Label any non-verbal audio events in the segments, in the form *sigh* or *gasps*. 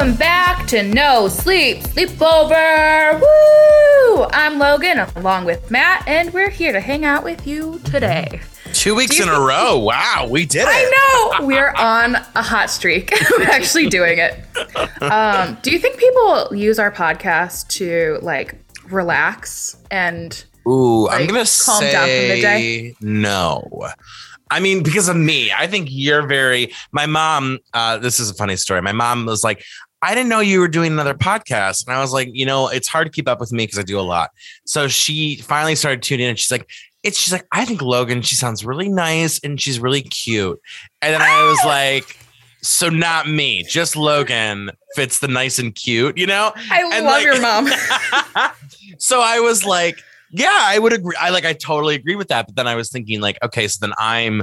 Welcome back to No Sleep Sleepover. Woo! I'm Logan along with Matt, and we're here to hang out with you today. Two weeks in a row. Wow, we did it. I know we're on a hot streak. *laughs* we're actually doing it. Um, do you think people use our podcast to like relax and Ooh, I'm gonna calm say down from the day? no. I mean, because of me, I think you're very. My mom. Uh, this is a funny story. My mom was like, "I didn't know you were doing another podcast," and I was like, "You know, it's hard to keep up with me because I do a lot." So she finally started tuning in, and she's like, "It's." She's like, "I think Logan. She sounds really nice, and she's really cute." And then I was ah! like. So not me, just Logan fits the nice and cute, you know? I And, love like- your mom. *laughs* so I was like, yeah, I would agree. I like, I totally agree with that. But then I was thinking, like, okay, so then I'm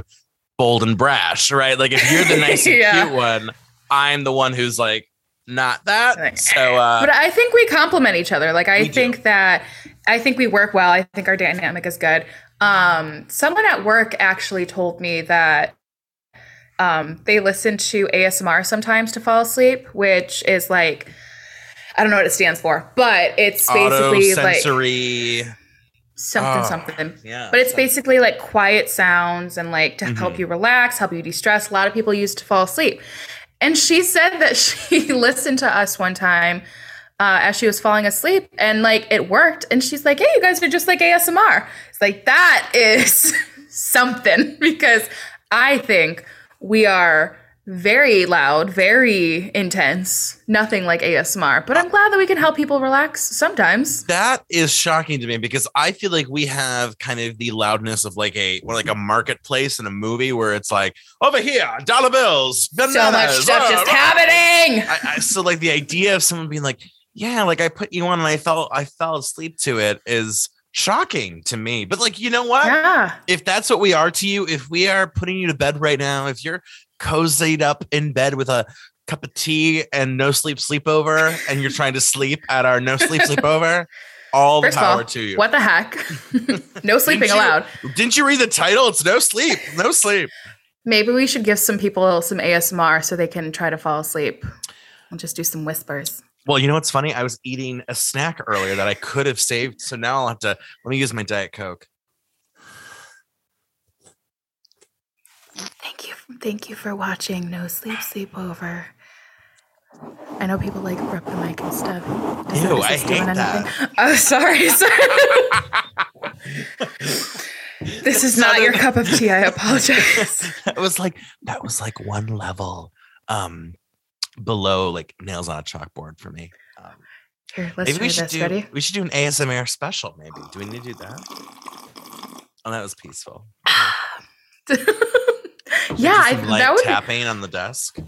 bold and brash, right? Like, if you're the *laughs* nice and Yeah. cute one, I'm the one who's like, not that. So, uh, but I think we complement each other. Like I We do. think that I think we work well. I think our dynamic is good. Um, someone at work actually told me that um, they listen to ASMR sometimes to fall asleep, which is like I don't know what it stands for, but it's basically like sensory. something Oh, something. yeah. But it's basically like quiet sounds and like to help Mhm. you relax, help you de-stress. A lot of people use to fall asleep. And she said that *laughs* she listened to us one time uh, as she was falling asleep and like it worked. And she's like, hey, you guys are just like ASMR. It's like, that is *laughs* something *laughs* because I think we are very loud, very intense, nothing like ASMR. But I'm glad that we can help people relax sometimes. that is shocking to me because I feel like we have kind of the loudness of like a or like a marketplace in a movie where it's like over here, dollar bills, So much stuff ah, just ah." happening. I, I so like the idea of someone being like, yeah, like I put you on and I fell I fell asleep to it is shocking to me. But like, you know what? Yeah. If that's what we are to you, if we are putting you to bed right now, if you're cozied up in bed with a cup of tea and no sleep sleepover, and you're trying to sleep at our no sleep *laughs* sleepover, all First the power all, to you. what the heck? *laughs* no sleeping you- allowed. Didn't you read the title? It's no sleep, no sleep. Maybe we should give some people some ASMR so they can try to fall asleep. We'll just do some whispers. Well, you know what's funny? I was eating a snack earlier that I could have saved. So now I'll have to let me use my Diet Coke. Thank you. Thank you for watching No Sleep Sleepover. I know people like rub the mic and stuff. Ew, I hate that. anything? *laughs* Oh, sorry. *laughs* sorry. this is not your cup of tea. I apologize. *laughs* that was like that was like one level um below like nails on a chalkboard for me. Um, Here, let's maybe we should this. do Ready? we should do an ASMR special. Maybe do we need to do that? Oh, that was peaceful. *sighs* yeah, I, light that would. tapping on the desk.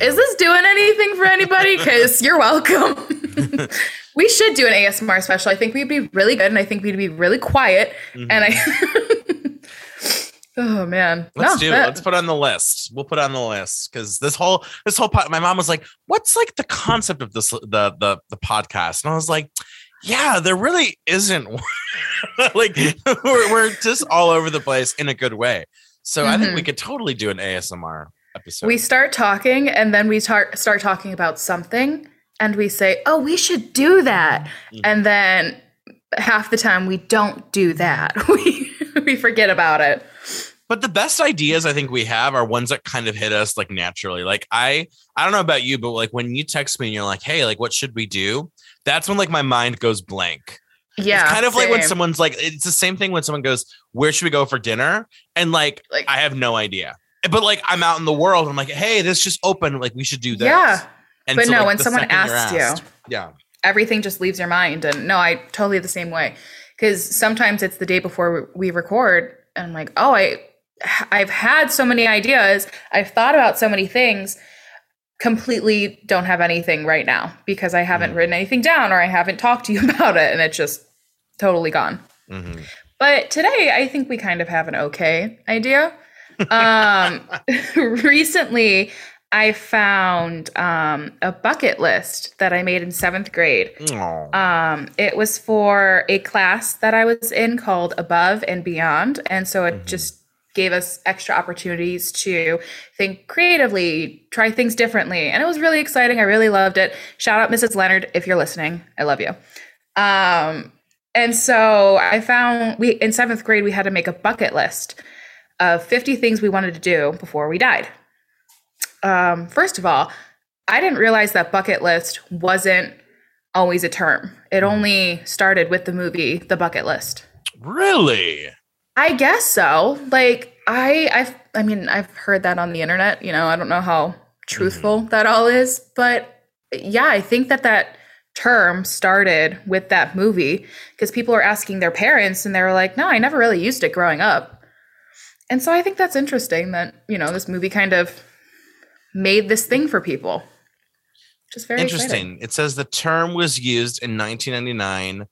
Is this doing anything for anybody? *laughs* Because you're welcome. *laughs* we should do an ASMR special. I think we'd be really good, and I think we'd be really quiet. Mhm. And I, *laughs* oh man, Let's No, do it. that- Let's put on the list. We'll put on the list because this whole this whole pod, my mom was like, "What's like the concept of this the the the podcast?" And I was like, "Yeah, there really isn't. *laughs* like *laughs* we're we're just all over the place in a good way. So I think we could totally do an ASMR episode. we start talking, and then we start start talking about something, and we say, "Oh, we should do that," Mhm. and then half the time we don't do that. *laughs* We we forget about it. But the best ideas I think we have are ones that kind of hit us like naturally. Like I I don't know about you, but like when you text me and you're like, "Hey, like what should we do?" That's when like my mind goes blank. Yeah, it's kind of like when someone's like, it's the same thing when someone goes, "Where should we go for dinner?" And like, Like- I have no idea. But like, I'm out in the world. I'm like, "Hey, this just opened. Like, we should do this." Yeah. And But no, like, when someone asks you, yeah, everything just leaves your mind. And no, I totally the same way. Because sometimes it's the day before we record, and I'm like, oh, I, I've had so many ideas. I've thought about so many things. Completely don't have anything right now because I haven't Mm. written anything down or I haven't talked to you *laughs* about it, and it's just totally gone. Mhm. But today, I think we kind of have an okay idea. Um, *laughs* recently, I found um, a bucket list that I made in seventh grade. Um, it was for a class that I was in called Above and Beyond, and so it Mhm. just gave us extra opportunities to think creatively, try things differently. And it was really exciting. I really loved it. Shout out Mrs. Leonard if you're listening. I love you. Um, and so I found we in seventh grade, we had to make a bucket list of 50 things we wanted to do before we died. Um, first of all, I didn't realize that bucket list wasn't always a term. It only started with the movie The Bucket List. Really? I guess so. Like I I've I mean I've heard that on the internet, you know, I don't know how truthful mm-hmm. that all is, but yeah, I think that that term started with that movie because people are asking their parents and they were like, "No, I never really used it growing up." And so I think that's interesting that, you know, this movie kind of made this thing for people. Just very interesting. Exciting. It says the term was used in 1999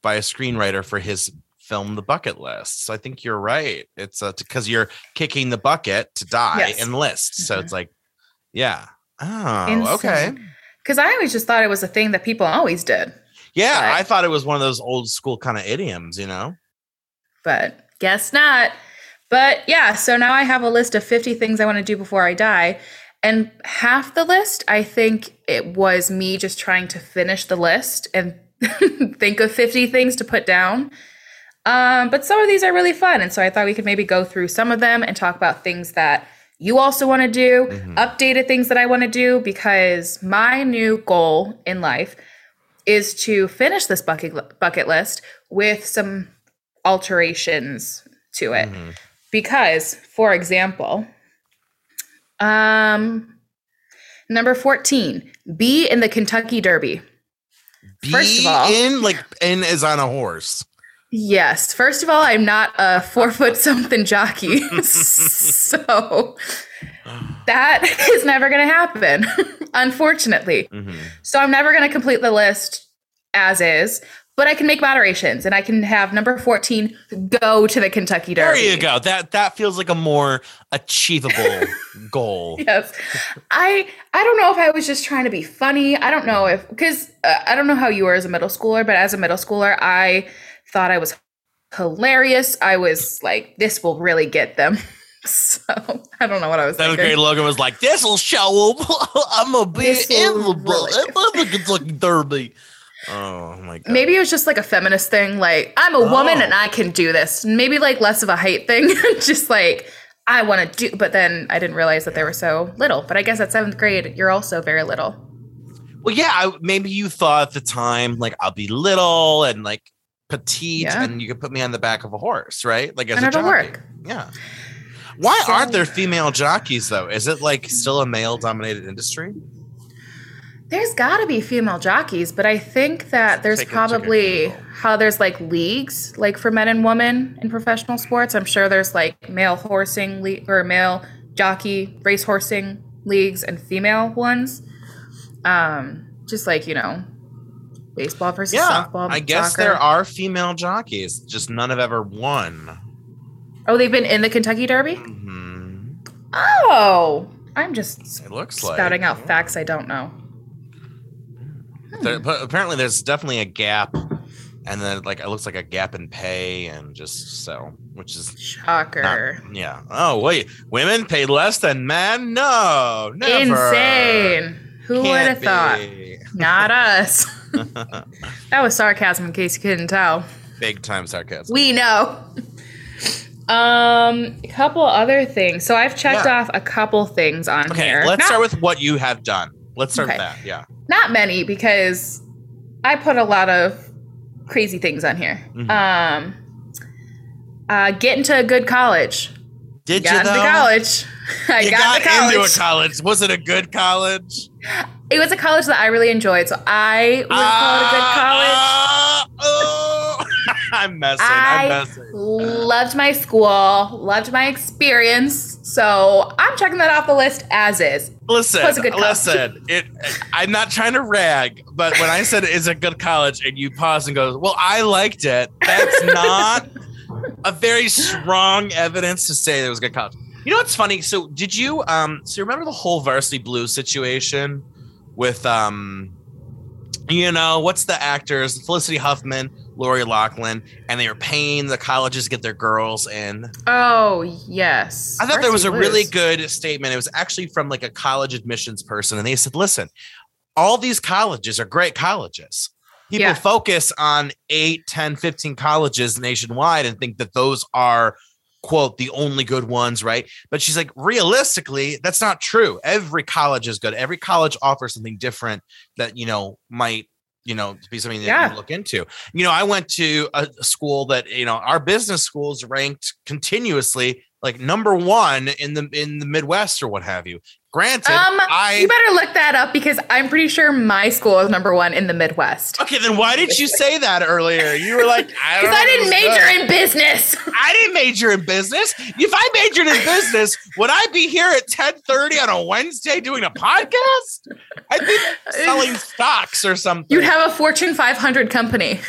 by a screenwriter for his film The Bucket List. So I think you're right. It's because uh, you're kicking the bucket to die yes. enlist. Mm-hmm. So it's like, yeah. Oh, Insane. okay. Because I always just thought it was a thing that people always did. Yeah, but, I thought it was one of those old school kind of idioms, you know? But guess not. But yeah, so now I have a list of 50 things I want to do before I die. And half the list, I think it was me just trying to finish the list and *laughs* think of 50 things to put down. Um, but some of these are really fun. And so I thought we could maybe go through some of them and talk about things that you also want to do, mm-hmm. updated things that I want to do, because my new goal in life is to finish this bucket, bucket list with some alterations to it. Mm-hmm. Because, for example, um, number 14, be in the Kentucky Derby. Be First of all, in like in is on a horse. Yes. First of all, I'm not a four foot *laughs* something jockey. *laughs* so that is never going to happen, unfortunately. Mm-hmm. So I'm never going to complete the list as is, but I can make moderations and I can have number 14 go to the Kentucky Derby. There you go. That that feels like a more achievable *laughs* goal. Yes. I I don't know if I was just trying to be funny. I don't know if cuz uh, I don't know how you were as a middle schooler, but as a middle schooler, I thought I was hilarious. I was like, this will really get them. *laughs* So I don't know what I was Seventh thinking. grade Logan was like, "This will show them. *laughs* I'm in the *laughs* really Derby." Oh my god. Maybe it was just like a feminist thing. Like I'm a oh. woman and oh. I can do this. Maybe like less of a height thing. just like I want to do. But then I didn't realize that they were so little. But I guess at seventh grade, you're also very little. Well, yeah. I, maybe you thought at the time like I'll be little and like petite yeah. and you could put me on the back of a horse, right? Like as and a jockey. work. Yeah. Why so, aren't there female jockeys though? Is it like still a male dominated industry? There's got to be female jockeys, but I think that there's probably how there's like leagues, like for men and women in professional sports. I'm sure there's like male horsing le- or male jockey race horsing leagues and female ones. Um, just like you know, baseball versus yeah, softball. I guess soccer. there are female jockeys, just none have ever won. Oh, they've been in the Kentucky Derby. Mm-hmm. Oh, I'm just it looks spouting like, out yeah. facts I don't know. There, but apparently, there's definitely a gap, and then like it looks like a gap in pay, and just so, which is shocker. Not, yeah. Oh wait, women pay less than men? No, never. Insane. Who would have thought? Not us. *laughs* that was sarcasm in case you couldn't tell. Big time sarcasm. We know. Um, a couple other things. So I've checked yeah. off a couple things on okay, here. Let's Not, start with what you have done. Let's start okay. with that. Yeah. Not many because I put a lot of crazy things on here. Mm-hmm. Um, uh, get into a good college. Did got you? Got into college. *laughs* I you got, got into a college. Was it a good college? It was a college that I really enjoyed, so I would uh, call it a good college. Uh, oh. *laughs* I'm messing. I am messing. Loved my school, loved my experience. So I'm checking that off the list as is. Listen, listen. It. I'm not trying to rag, but when I said it's a good college, and you pause and goes, "Well, I liked it," that's *laughs* not a very strong evidence to say it was a good college. You know what's funny? So did you um so you remember the whole varsity blue situation with um you know what's the actors Felicity Huffman Lori Loughlin, and they were paying the colleges to get their girls in. Oh yes. I thought there was a really good statement. It was actually from like a college admissions person, and they said, "Listen, all these colleges are great colleges. People Yeah. focus on 8, 10, 15 colleges nationwide and think that those are quote the only good ones, right? But she's like, realistically, that's not true. Every college is good. Every college offers something different that you know might you know be something that Yeah. you look into. You know, I went to a a school that you know our business schools ranked continuously like number one in the in the Midwest or what have you. Granted, Um, I you better look that up because I'm pretty sure my school is number one in the Midwest. okay. Then why did you say that earlier? You were like, I don't *laughs* Because I didn't major good. in business. *laughs* I didn't major in business. If I majored in business, would I be here at 10:30 on a Wednesday doing a podcast? I'd be selling *laughs* stocks or something. You'd have a Fortune 500 company.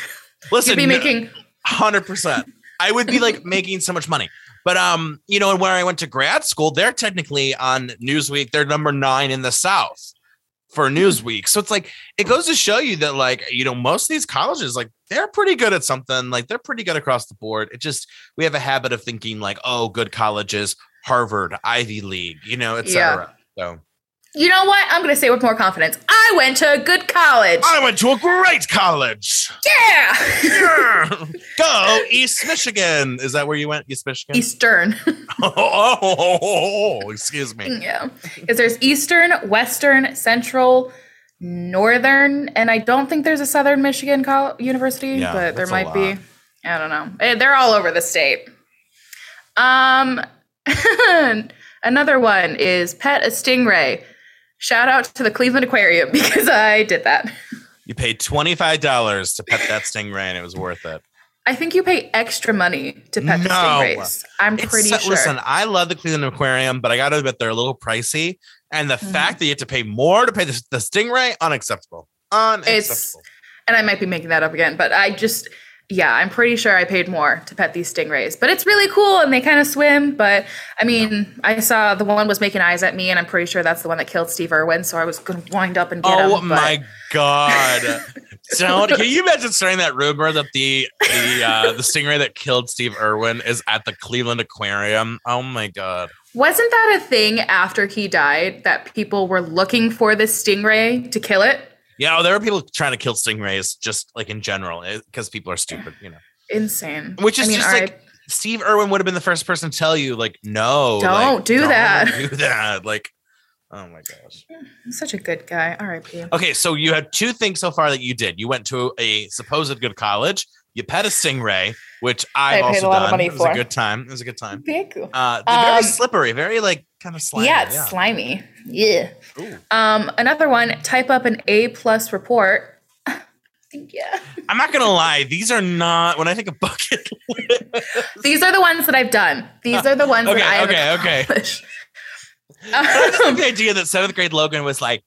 Listen, You'd be making. hundred percent. I would be like making so much money. But um, you know, and where I went to grad school, they're technically on Newsweek. They're number nine in the South for Newsweek. So it's like it goes to show you that like you know most of these colleges like they're pretty good at something. Like they're pretty good across the board. It just we have a habit of thinking like oh good colleges, Harvard, Ivy League, you know, etc. So You know what? I'm going to say it with more confidence. I went to a good college. I went to a great college. yeah. Yeah. *laughs* Go East Michigan. Is that where you went? East Michigan. Eastern. oh, oh, oh, oh, excuse me. yeah. Because there's Eastern, Western, Central, Northern, and I don't think there's a Southern Michigan Col- University, Yeah, but there might be. I don't know. Eh, They're all over the state. Um, *laughs* another one is pet a stingray. Shout out to the Cleveland Aquarium *laughs* because I did that. You paid twenty five dollars to pet that stingray, and it was worth it. I think you pay extra money to pet the No. stingrays. I'm It's pretty so- sure. Listen, I love the Cleveland Aquarium, but I got to admit they're a little pricey, and the Mhm. fact that you have to pay more to pay the, the stingray, unacceptable. Unacceptable. and I might be making that up again, but I just, yeah, I'm pretty sure I paid more to pet these stingrays. But it's really cool and they kind of swim. But I mean, I saw the one was making eyes at me, and I'm pretty sure that's the one that killed Steve Irwin. So I was going to wind up and get him. oh but- my god! *laughs* Don't can you imagine starting that rumor that the the uh, the stingray that killed Steve Irwin is at the Cleveland Aquarium? Oh my god! Wasn't that a thing after he died that people were looking for this stingray to kill it? Yeah, oh, there are people trying to kill stingrays just like in general because people are stupid, you know. Insane. Which is I mean, just like right. Steve Irwin would have been the first person to tell you, like, no, Don't like, do that. Do that. Like, oh my gosh. such a good guy. R.I.P. Okay, so you had two things so far that you did. You went to a supposed good college. You pet a stingray, which I've I paid also a lot done. of money it was for. a good time. It was a good time. Thank you. Uh, they're very Um, slippery, very like kind of slimy. yeah, it's slimy. Yeah. Um, another one, type up an A plus report. *laughs* yeah. I'm not gonna lie; these are not. When I think of bucket *laughs* These are the ones that I've done. These are the ones Okay, that I have okay, okay. I Um, like the idea that seventh grade Logan was like,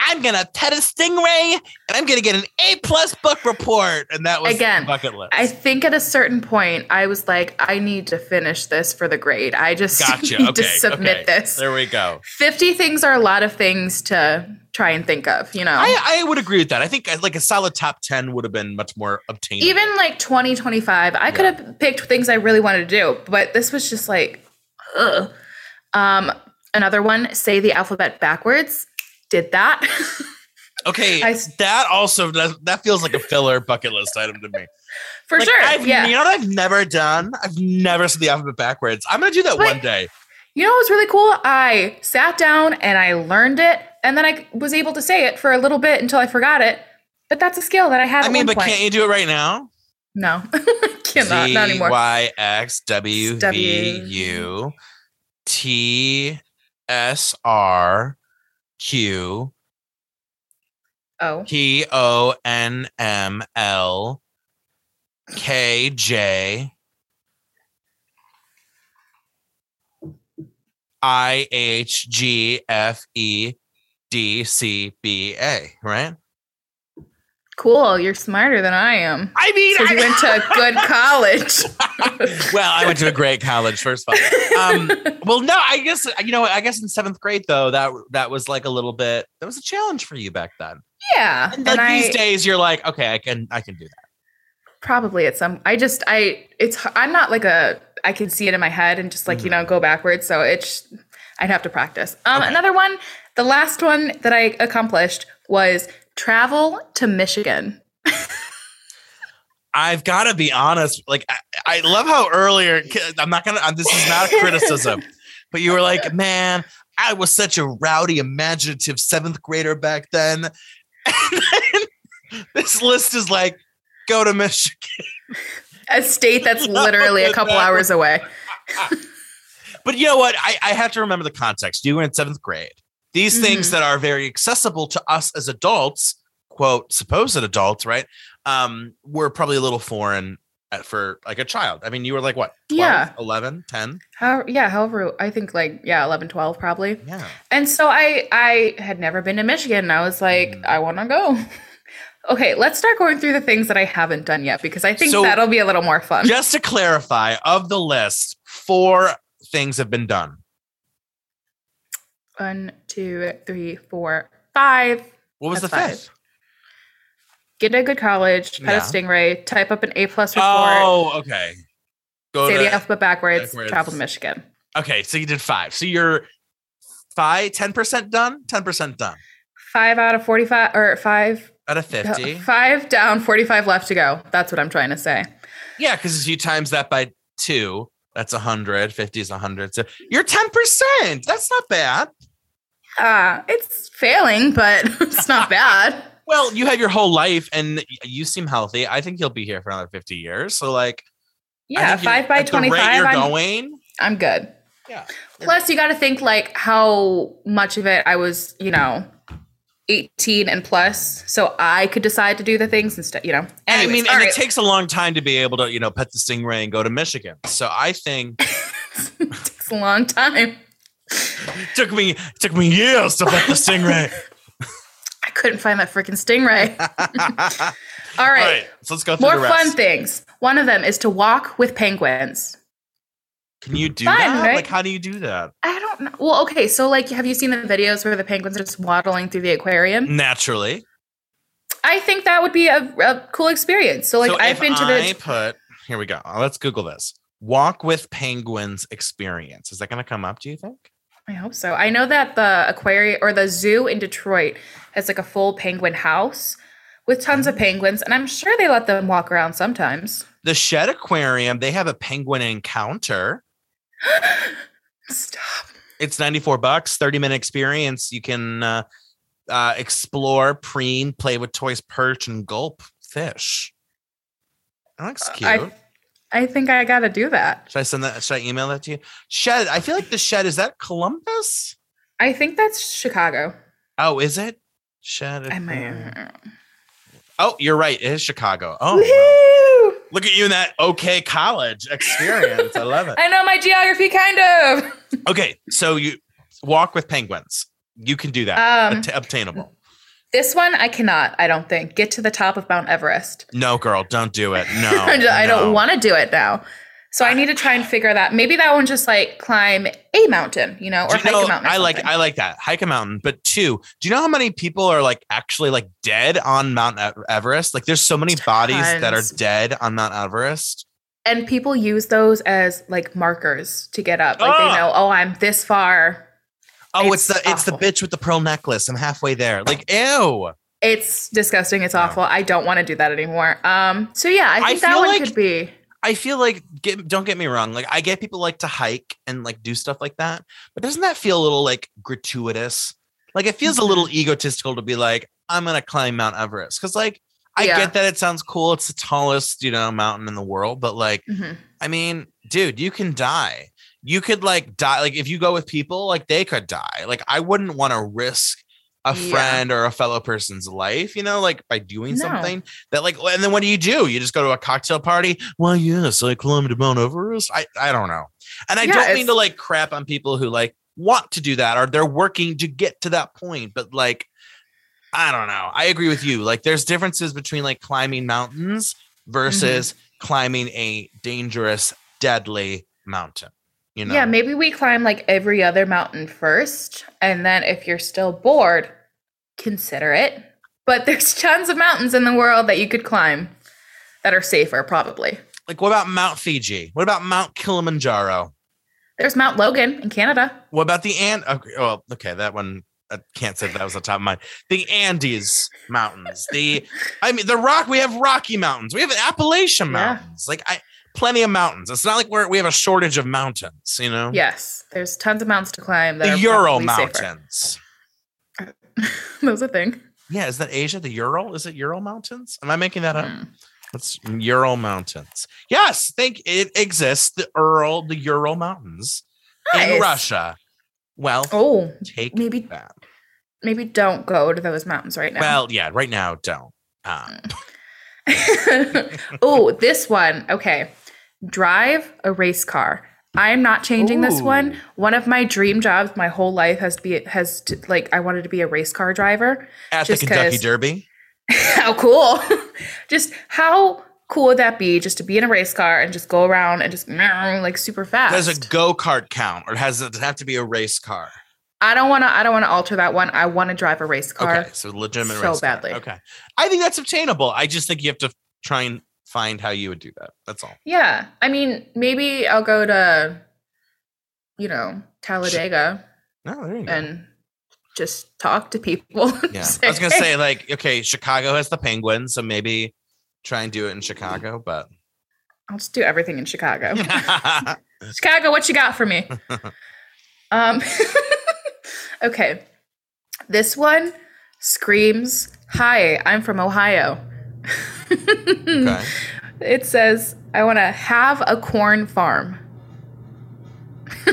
"I'm gonna pet a stingray and I'm gonna get an A plus book report," and that was Again, bucket list. I think at a certain point, I was like, I need to finish this for the grade. I just *laughs* gotcha. need Okay, to submit okay. this. There we go. 50 things are a lot of things to try and think of, you know? I, I would agree with that. I think uh, like a solid top ten would have been much more obtainable. Even like 20, 25, I could have picked things I really wanted to do, but this was just like, ugh. Um, another one, say the alphabet backwards. Did that. *laughs* okay, I that also that, that feels like a filler bucket list item to me. for Like, sure. I've, yeah. You know what I've never done? I've never said the alphabet backwards. I'm gonna do that But- one day. You know what was really cool? I sat down and I learned it, and then I was able to say it for a little bit until I forgot it. But that's a skill that I had. I mean, but point. can't you do it right now? No, *laughs* cannot. Not anymore. Y X W V W. U T S R Q. Oh, P O N M L K J. I H G F E D C B A, right? Cool. You're smarter than I am. I mean, So you I- went to a good *laughs* college. well, I went to a great college first of all. Um, well, no, I guess you know. I guess in seventh grade though, that that was like a little bit. That was a challenge for you back then. yeah, And and like I, these days, you're like, okay, I can I can do that. Probably at some. I just I it's I'm not like a I can see it in my head and just like you know go backwards. So it's I'd have to practice. Um, Okay. another one. The last one that I accomplished was travel to Michigan. I've got to be honest. Like, I, I love how earlier, I'm not going to, this is not a criticism, *laughs* but you were like, man, I was such a rowdy, imaginative seventh grader back then. *laughs* And then this list is like, go to Michigan. A state that's *laughs* literally a couple hours away. But you know what? I, I have to remember the context. You were in seventh grade. These things Mhm. that are very accessible to us as adults, quote, supposed adults, right? Um, were probably a little foreign at, for like a child. I mean, you were like what? 12, Yeah. 11, 10? How, yeah, however, I think like yeah, 11, 12 probably. Yeah. And so I I had never been to Michigan and I was like, Mm. I want to go. *laughs* okay, let's start going through the things that I haven't done yet because I think So- that'll be a little more fun. Just to clarify, of the list, four things have been done. One, two, three, four, five. What was That's the five. fifth? Get to a good college, pet Yeah. a stingray, type up an A plus report, Oh, okay. Go say to, the alphabet backwards, backwards. travel to Michigan. okay, so you did five. So you're five, 10% done, 10% done Five out of 45 or five, out of 50. five down, 45 left to go. That's what I'm trying to say. Yeah, because if you times that by two, that's 100. 50 is 100. So you're 10%. That's not bad. Uh, it's failing, but *laughs* it's not bad. Well, you had your whole life and you seem healthy. I think you'll be here for another 50 years. So, like, Yeah, five by at the rate 25. You're I'm, going. I'm good. Yeah. Plus, you got to think like how much of it I was, you know, 18 and plus, so I could decide to do the things instead, you know. I mean, and right. it takes a long time to be able to, you know, pet the stingray and go to Michigan. So I think *laughs* it takes a long time. *laughs* took me took me years to pet the stingray. *laughs* I couldn't find that freaking stingray. All *laughs* All right, right, so let's go through more the rest. fun things. One of them is to walk with penguins. Can you do Fun, that? right? Like, how do you do that? I don't know. Well, okay, so like, have you seen the videos where the penguins are just waddling through the aquarium? Naturally. I think that would be a, a cool experience. So like, so I've been to I the put here we go. Let's Google this. Walk with penguins experience. Is that going to come up? Do you think? I hope so. I know that the aquarium or the zoo in Detroit has like a full penguin house with tons of penguins, and I'm sure they let them walk around sometimes. The Shedd Aquarium. They have a penguin encounter. *gasps* Stop. It's 94 bucks, 30 minute experience. You can uh, uh, explore, preen, play with toys, perch, and gulp fish. That looks cute. I I think I got to do that. should I send that? Should I email that to you? Shedd. I feel like the Shedd is that Columbus. I think that's Chicago. Oh, is it? Shedd. I might. Oh, you're right. It is Chicago. Oh. Woohoo! look at you in that okay college experience. I love it. *laughs* I know my geography, kind of. *laughs* Okay, so you walk with penguins. You can do that. Um, obtainable. This one I cannot. I don't think get to the top of Mount Everest. No, girl, don't do it. No, *laughs* I don't- no. don't want to do it now. So I need to try and figure that. Maybe that one just like climb a mountain, you know, or you hike know, a mountain. I like. I like that hike a mountain. But two, do you know how many people are like actually like dead on Mount Everest? Like, there's so many bodies that are dead on Mount Everest. and people use those as like markers to get up. Like Ah. they know, oh, I'm this far. Oh, it's, It's the it's the bitch with the pearl necklace. I'm halfway there. Like, ew. It's disgusting. It's awful. I don't want to do that anymore. Um. So yeah, I I think that one like- could be. I feel like get, don't get me wrong. Like I get people like to hike and like do stuff like that, but doesn't that feel a little like gratuitous? Like it feels a Mm-hmm. little egotistical to be like, I'm gonna climb Mount Everest because like I Yeah. get that it sounds cool. It's the tallest you know mountain in the world, but like Mhm. I mean, dude, you can die. You could like die. Like if you go with people, like they could die. Like I wouldn't want to risk a Yeah. friend or a fellow person's life, you know, like by doing No. something that like and then what do you do? You just go to a cocktail party? Well, yes, I climbed a Mount Everest. I I don't know. And I Yeah, don't mean to like crap on people who like want to do that or they're working to get to that point, but like I don't know. I agree with you. Like there's differences between like climbing mountains versus Mm-hmm. climbing a dangerous, deadly mountain. You know? Yeah, maybe we climb like every other mountain first, and then if you're still bored, consider it. But *laughs* there's tons of mountains in the world that you could climb. that are safer, probably. Like, what about Mount Fuji? What about Mount Kilimanjaro? There's Mount Logan in Canada. What about the and? Okay, well, okay, that one I can't say that was the top of mind. The Andes Mountains. The I mean, the rock. We have Rocky Mountains. We have Appalachian Yeah. Mountains. Like I, plenty of mountains. It's not like we're we have a shortage of mountains. You know. Yes, there's tons of mountains to climb. That The Ural safer. Mountains. *laughs* Those a thing. Yeah, is that Asia? The Ural? Is it Ural Mountains? Am I making that up? Hmm. It's Ural Mountains. Yes, think it exists. The Ural, the Ural Mountains in Russia. Well, Oh, take maybe that. maybe don't go to those mountains right now. Well, yeah, right now, don't. Um, *laughs* oh, this one. Okay. Drive a race car. I am not changing this one. One of my dream jobs my whole life has to be has to, like I wanted to be a race car driver. at the Kentucky Derby. *laughs* how cool. *laughs* just how cool would that be just to be in a race car and just go around and just *laughs* like super fast. Does a go kart count, or has it have to be a race car? I don't want to I don't want to alter that one. I want to drive a race car. Okay, so legitimate so race car. badly. Okay, I think that's obtainable. I just think you have to try and find how you would do that. That's all. Yeah. I mean, maybe I'll go to you know, Talladega No, there you go. and just talk to people. *laughs* yeah, Say, I was gonna say *laughs* like, okay, Chicago has the Penguins, so maybe try and do it in Chicago, but I'll just do everything in Chicago. *laughs* Chicago, what you got for me? um Okay. This one screams, "Hi, I'm from Ohio." *laughs* okay. It says, "I want to have a corn farm." *laughs*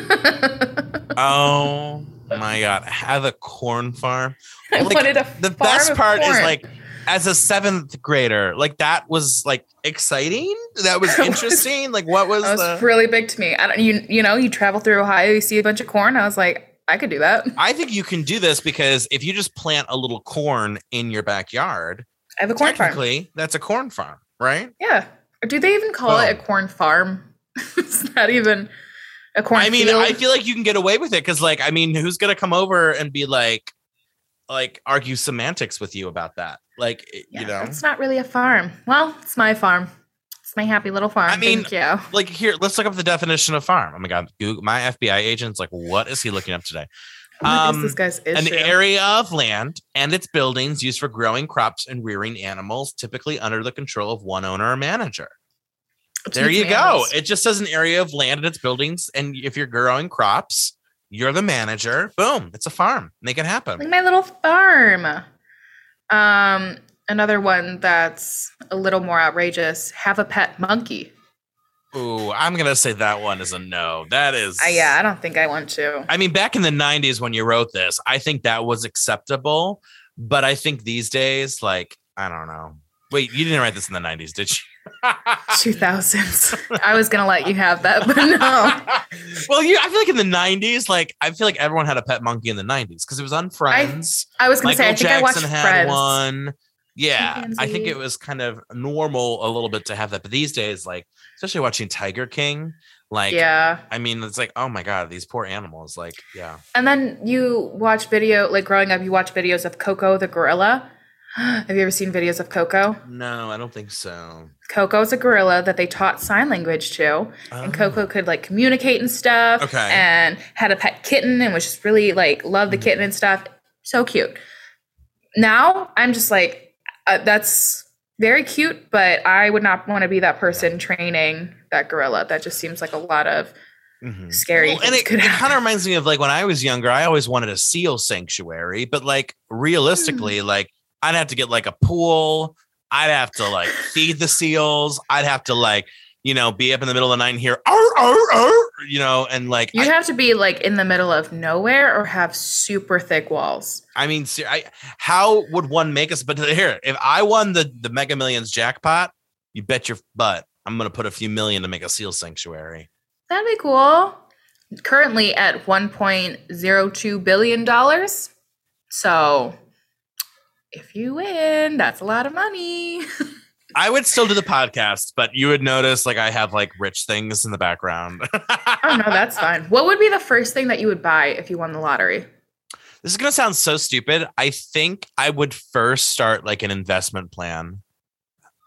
Oh my god, have a corn farm. *laughs* I Like, wanted a the best part is like as a seventh grader, like that was like exciting. That was That was- interesting. like what was, that was the really big to me. I don't, you you know, you travel through Ohio, you see a bunch of corn. I was like, I could do that. I think you can do this because if you just plant a little corn in your backyard, I have a corn farm. technically that's a corn farm, right? Yeah. Or do they even call it a oh. corn farm? *laughs* it's not even a corn I mean, field. I feel like you can get away with it because, like, I mean, who's gonna come over and be like, like, argue semantics with you about that? Like, yeah, you know, it's not really a farm. Well, it's my farm. It's my happy little farm. I mean, Thank you. like here, let's look up the definition of farm. Oh my god, Google, my FBI agent's like, what is he looking up today? Um, this guy's An area of land and its buildings used for growing crops and rearing animals, typically under the control of one owner or manager. There you go. It just says an area of land and its buildings, and if you're growing crops, you're the manager. Boom, it's a farm. Make it happen. like my little farm. Um, another one that's a little more outrageous: have a pet monkey. Ooh, I'm gonna say that one is a no. That is, Uh, yeah, I don't think I want to. I mean, back in the '90s when you wrote this, I think that was acceptable. But I think these days, like, I don't know. Wait, you didn't write this in the '90s, did you? *laughs* *laughs* Two thousands. I was gonna let you have that, but no. *laughs* well, you. I feel like in the '90s, like I feel like everyone had a pet monkey in the '90s because it was on Friends. I was gonna Michael say I think I watched Jackson had Friends. one. Yeah, I think it was kind of normal a little bit to have that. But these days, like especially watching Tiger King, like yeah. I mean, it's like, oh my god, these poor animals. Like, yeah. And then you watch video like growing up, you watch videos of Koko the gorilla. *gasps* Have you ever seen videos of Koko? No, I don't think so. Koko is a gorilla that they taught sign language to, and Oh. Koko could like communicate and stuff. Okay. And had a pet kitten and was just really like loved the Mhm. kitten and stuff. So cute. Now I'm just like, uh, that's very cute, but I would not want to be that person training that gorilla. That just seems like a lot of Mhm. scary. Well, and it, it kind of reminds me of like when I was younger, I always wanted a seal sanctuary, but like realistically, Hmm. like I'd have to get like a pool. I'd have to like feed the seals. I'd have to like, you know, be up in the middle of the night and hear, "Arr, arr, arr," you know, and like, You'd I, have to be like in the middle of nowhere or have super thick walls. I mean, I, how would one make us? But here, if I won the the Mega Millions jackpot, you bet your butt I'm gonna put a few million to make a seal sanctuary. That'd be cool. Currently at $1.02 billion. So if you win, that's a lot of money. *laughs* I would still do the podcast, but you would notice like I have like rich things in the background. *laughs* oh, no, that's fine. What would be the first thing that you would buy if you won the lottery? This is gonna sound so stupid. I think I would first start like an investment plan.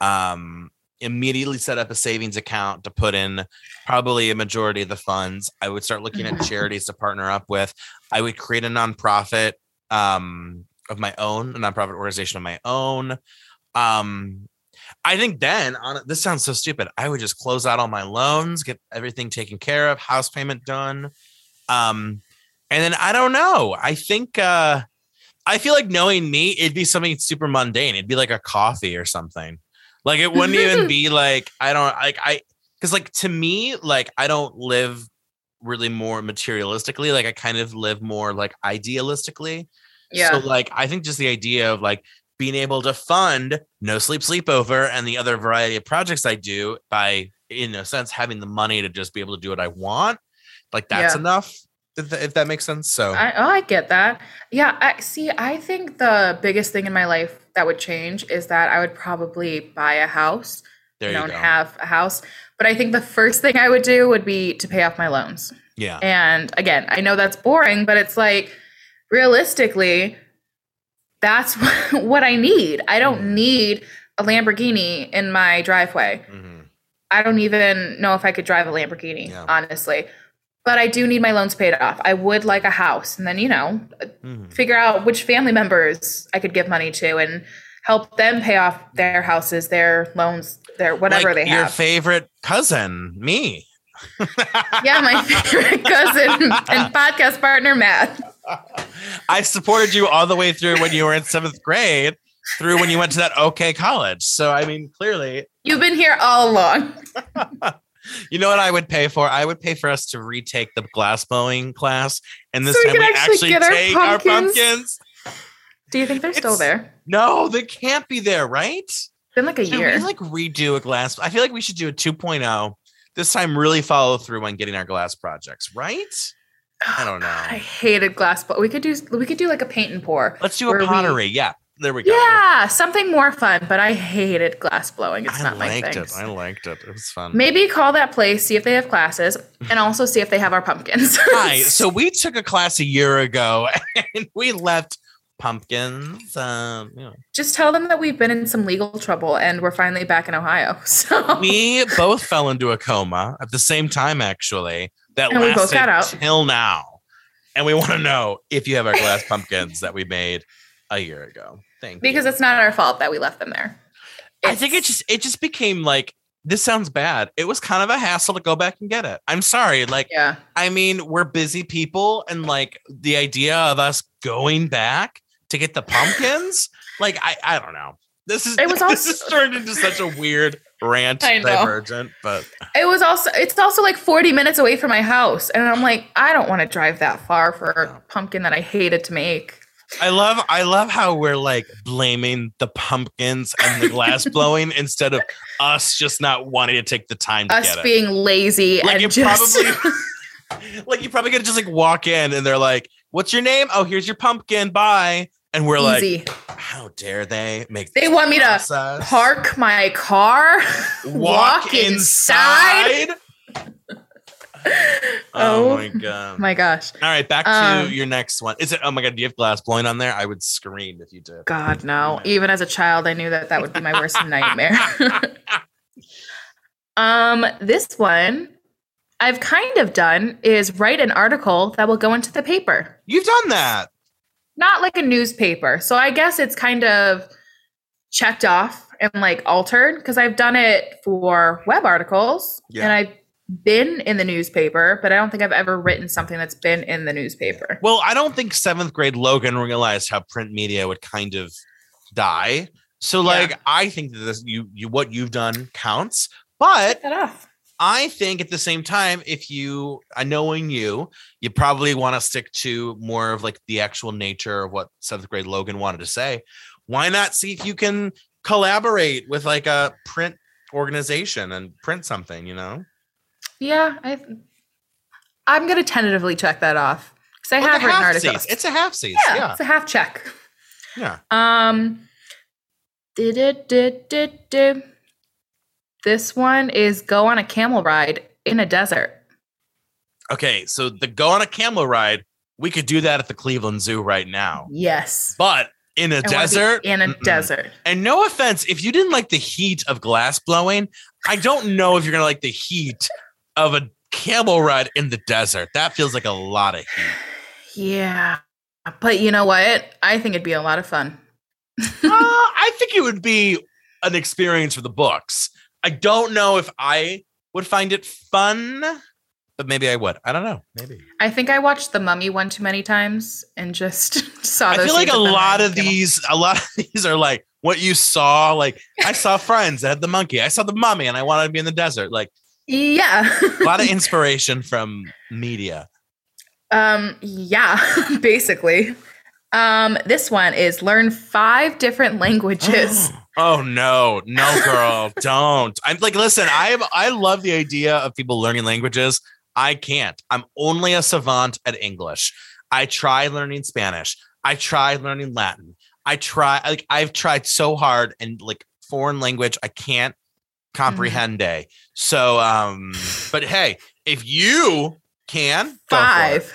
Um, immediately set up a savings account to put in probably a majority of the funds. I would start looking at charities to partner up with. I would create a nonprofit um, of my own, a nonprofit organization of my own. Um, I think then on this sounds so stupid. I would just close out all my loans, get everything taken care of, house payment done. Um, and then I don't know. I think uh I feel like knowing me, it'd be something super mundane. It'd be like a coffee or something. Like it wouldn't even *laughs* be like I don't like I because like to me, like I don't live really more materialistically. Like I kind of live more like idealistically. Yeah. So like I think just the idea of like being able to fund no sleep sleepover and the other variety of projects I do by in a sense having the money to just be able to do what I want, like that's Yeah. enough. If that, if that makes sense. So I, oh, I get that. Yeah. I see. I think the biggest thing in my life that would change is that I would probably buy a house. there don't have a house, but I think the first thing I would do would be to pay off my loans. yeah. And again, I know that's boring, but it's like realistically, that's *laughs* what I need. I Mm. don't need a Lamborghini in my driveway. Mhm. I don't even know if I could drive a Lamborghini, Yeah. honestly. But I do need my loans paid off. I would like a house and then, you know, Mhm. figure out which family members I could give money to and help them pay off their houses, their loans, their whatever Like they have. your favorite cousin, me. yeah, my *laughs* favorite cousin and *laughs* podcast partner, Matt. *laughs* I supported you all the way through when you were in seventh grade, through when you went to that okay college. So I mean, clearly, You've been here all along. *laughs* you know what I would pay for? I would pay for us to retake the glass blowing class, and this So we time we can actually actually get our take our pumpkins? pumpkins. Do you think they're still there? No, they can't be there, right? It's been like a Should year. we like redo a glass? I feel like we should do a 2.0. This time, really follow through on getting our glass projects, right? I don't know. I hated glass, but we could do we could do like a paint and pour. Let's do a we- pottery. yeah, there we go. Yeah, something more fun. But I hated glass blowing. It's I not my thing. I liked it. I liked it. It was fun. Maybe call that place, see if they have classes, and also see if they have our pumpkins. *laughs* Hi. So we took a class a year ago, *laughs* and we left pumpkins. Um, know. just tell them that we've been in some legal trouble and we're finally back in Ohio. *laughs* So We both fell into a coma at the same time, actually. That And we both lasted got out. till now. And we want to know if you have our glass pumpkins that we made a year ago. Thank you because you. it's not our fault that we left them there. I think it just it just became like this sounds bad. It was kind of a hassle to go back and get it. I'm sorry. Like yeah. I mean, we're busy people, and like the idea of us going back to get the pumpkins, like I, I don't know. This is It was *laughs* this also- has turned into such a weird rant divergent, but It was also it's also like 40 minutes away from my house. And I'm like, I don't want to drive that far for a pumpkin that I hated to make. I love I love how we're like blaming the pumpkins and the glass *laughs* blowing instead of us just not wanting to take the time to Us get it. being lazy Like and you just probably *laughs* *laughs* like you probably gonna just like walk in and they're like, "What's your name? Oh, here's your pumpkin. Bye." And we're like, "How dare they make They want me to? Park my car, *laughs* walk, inside. *laughs* oh, Oh my god! My gosh. All right, back to Um, your next one. Is it? Oh my god! Do you have glass blowing on there? I would scream if you did. God, no. Even as a child, I knew that that would be my worst nightmare. *laughs* um, this one I've kind of done is write an article that will go into the paper, You've done that. Not like a newspaper. So I guess it's kind of checked off and like altered because I've done it for web articles Yeah. and I've been in the newspaper, but I don't think I've ever written something that's been in the newspaper. Well, I don't think seventh grade Logan realized how print media would kind of die. So, like, I think that this you you what you've done counts. But Check that off. I think at the same time, if you, I knowing you, you probably want to stick to more of like the actual nature of what seventh grade Logan wanted to say. Why not see if you can collaborate with like a print organization and print something, you know? Yeah, I. I'm gonna tentatively check that off because I a have written articles. It's a half seat. yeah, Yeah. it's a half check. Yeah. Um, did it did did did. This one is go on a camel ride in a desert. Okay. So the go on a camel ride, we could do that at the Cleveland Zoo right now. Yes. But in a I desert. In a Mm-mm. desert. And no offense, if you didn't like the heat of glass blowing, I don't know if you're gonna like the heat of a camel ride in the desert. That feels like a lot of heat. *sighs* Yeah. But you know what? I think it'd be a lot of fun. *laughs* uh, I think it would be an experience for the books. I don't know if I would find it fun, but maybe I would. I don't know. Maybe. I think I watched The Mummy one too many times and just *laughs* saw I feel like a lot of camel. these, a lot of *laughs* these are like what you saw. Like I saw Friends that had the monkey. I saw the mummy, and I wanted to be in the desert. Like Yeah. a lot of *laughs* inspiration from media. um yeah, basically. Um this one is learn 5 different languages. *gasps* oh no, no, girl, *laughs* don't. I'm like, listen, I I love the idea of people learning languages. I can't. I'm only a savant at English. I try learning Spanish. I try learning Latin. I try like I've tried so hard and like foreign language. I can't comprehend. So um, but hey, if you can go for it. 5.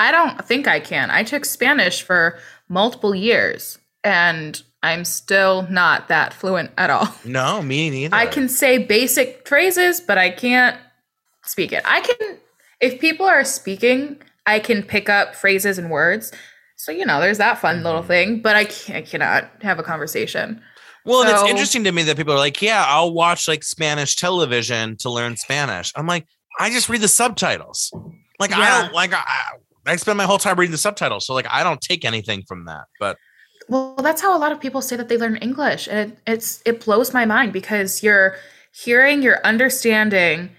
I don't think I can. I took Spanish for multiple years and I'm still not that fluent at all. *laughs* No, me neither. I can say basic phrases, but I can't speak it. I can, if people are speaking, I can pick up phrases and words. So, you know, there's that fun little Mhm. thing, but I, I cannot have a conversation. Well, and it's interesting to me that people are like, yeah, I'll watch like Spanish television to learn Spanish. I'm like, I just read the subtitles. Like, I don't like, I, I spend my whole time reading the subtitles. So, like, I don't take anything from that. But Well, that's how a lot of people say that they learn English. And it, it's, it blows my mind because you're hearing, you're understanding,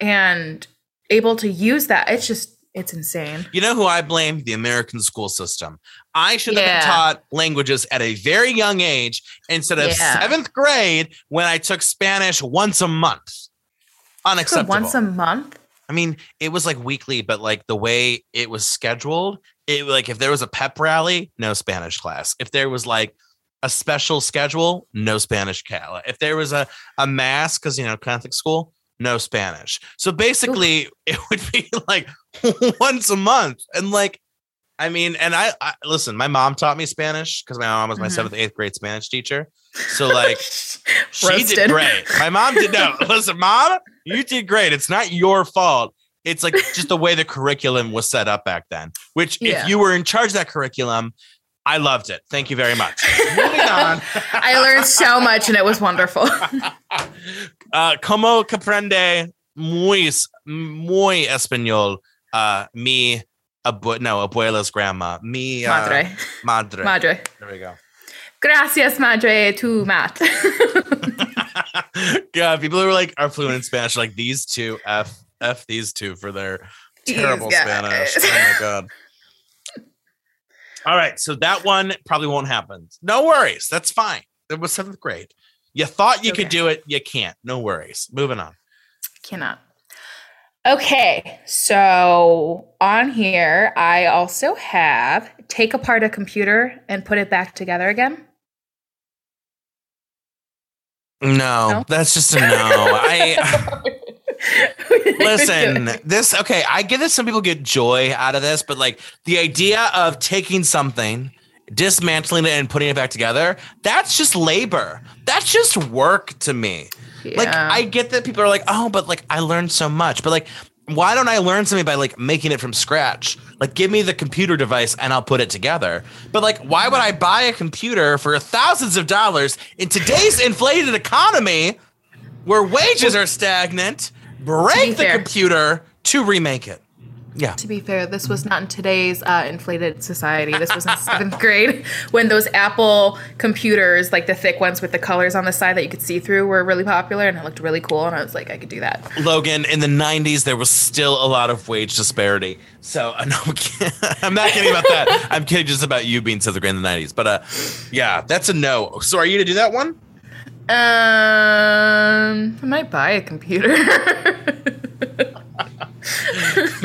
and able to use that. It's just, it's insane. you know who I blame? The American school system. I should have been taught languages at a very young age instead of Yeah. seventh grade when I took Spanish once a month. Unacceptable. once a month. I mean, it was like weekly, but like the way it was scheduled, it like if there was a pep rally, no Spanish class. If there was like a special schedule, no Spanish class. If there was a a mass, because you know Catholic school, no Spanish. So basically, *laughs* it would be like *laughs* once a month, and like, I mean, and I, I listen. My mom taught me Spanish because my mom was my Mhm. seventh, eighth grade Spanish teacher. So like. *laughs* She did great. My mom did no. Listen, mom, you did great. It's not your fault. It's like just the way the curriculum was set up back then. Which, Yeah. if you were in charge of that curriculum, I loved it. Thank you very much. Moving on. *laughs* I learned so much and it was wonderful. *laughs* uh, como comprende muy muy español? Uh, mi abu- no abuela's grandma. Mi uh, Madre. madre. Madre. There we go. Gracias, madre, tu mat. *laughs* God, people who are like are fluent in Spanish, like these two f f these two for their terrible. Spanish. Oh my god. All right, so that one probably won't happen. No worries, that's fine. It was seventh grade. You thought you could do it, you can't. No worries. Moving on. Cannot. Okay, so on here, I also have take apart a computer and put it back together again. No, No? that's just a no. *laughs* I listen. This okay. I get that some people get joy out of this, but like the idea of taking something, dismantling it, and putting it back together, that's just labor. That's just work to me. Like I get that people are like, oh, but like I learned so much. But like, why don't I learn something by like making it from scratch? Like, give me the computer device and I'll put it together. But like, why would I buy a computer for thousands of dollars in today's *laughs* inflated economy where wages are stagnant? Break the fair. computer to remake it. Yeah. To be fair, this was not in today's uh, inflated society. This was in *laughs* seventh grade when those Apple computers, like the thick ones with the colors on the side that you could see through, were really popular, and it looked really cool. And I was like, I could do that. Logan, in the 90s, there was still a lot of wage disparity. So uh, *laughs* no, I'm not kidding about that. I'm kidding just about you being seventh grade in the 90s. But uh, yeah, that's a no. So are you to do that one? Um, I might buy a computer. *laughs*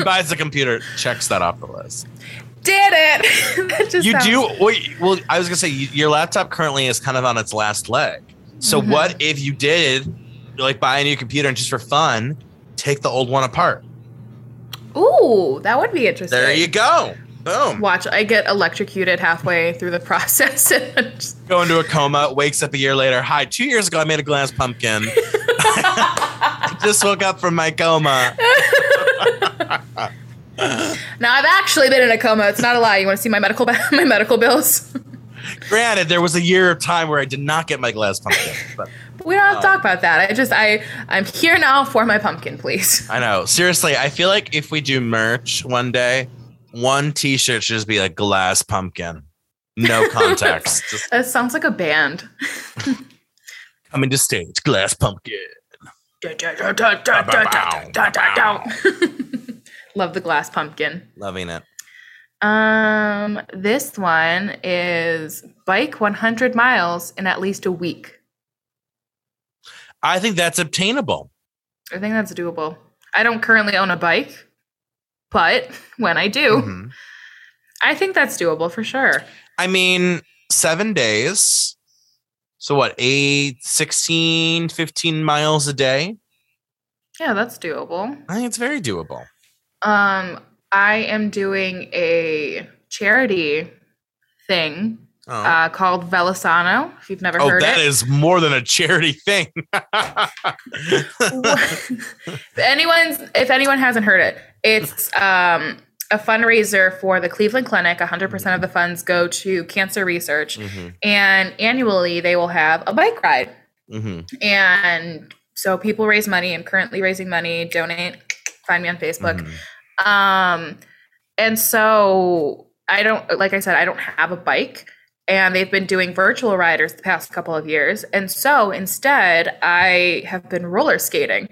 Buys the computer, checks that off the list. Did it? *laughs* You sounds- do. Wait, well, I was gonna say your laptop currently is kind of on its last leg. So Mhm. what if you did like buy a new computer and just for fun take the old one apart? Ooh, that would be interesting. There you go. Boom. Watch, I get electrocuted halfway through the *laughs* process. and just- Go into a coma, wakes up a year later. Hi, two years ago I made a glass pumpkin. I *laughs* Just woke up from my coma. *laughs* now I've actually been in a coma. It's not a lie. You want to see my medical *laughs* my medical bills? Granted, there was a year of time where I did not get my glass pumpkin. But we don't have to talk um, about that. I just I I'm here now for my pumpkin, please. I know. Seriously, I feel like if we do merch one day, one t-shirt should just be like glass pumpkin. No *laughs* context. just That sounds like a band. coming to stage, glass pumpkin. Love the glass pumpkin. Loving it. Um, this one is bike 100 miles in at least a week. I think that's obtainable. I think that's doable. I don't currently own a bike, but when I do, Mhm. I think that's doable for sure. I mean, seven days. So what, eight, 16, 15 miles a day? Yeah, that's doable. I think it's very doable. Um, I am doing a charity thing Oh, uh, called VeloSano. If you've never oh heard that it, is more than a charity thing. *laughs* *laughs* if anyone's if anyone hasn't heard it, it's um, a fundraiser for the Cleveland Clinic. 100% of the funds go to cancer research, Mhm, and annually they will have a bike ride. mhm, And so people raise money. I'm currently raising money. Donate. Find me on Facebook. mhm. Um, and so I don't, like I said, I don't have a bike. And they've been doing virtual riders the past couple of years. And so instead, I have been roller skating.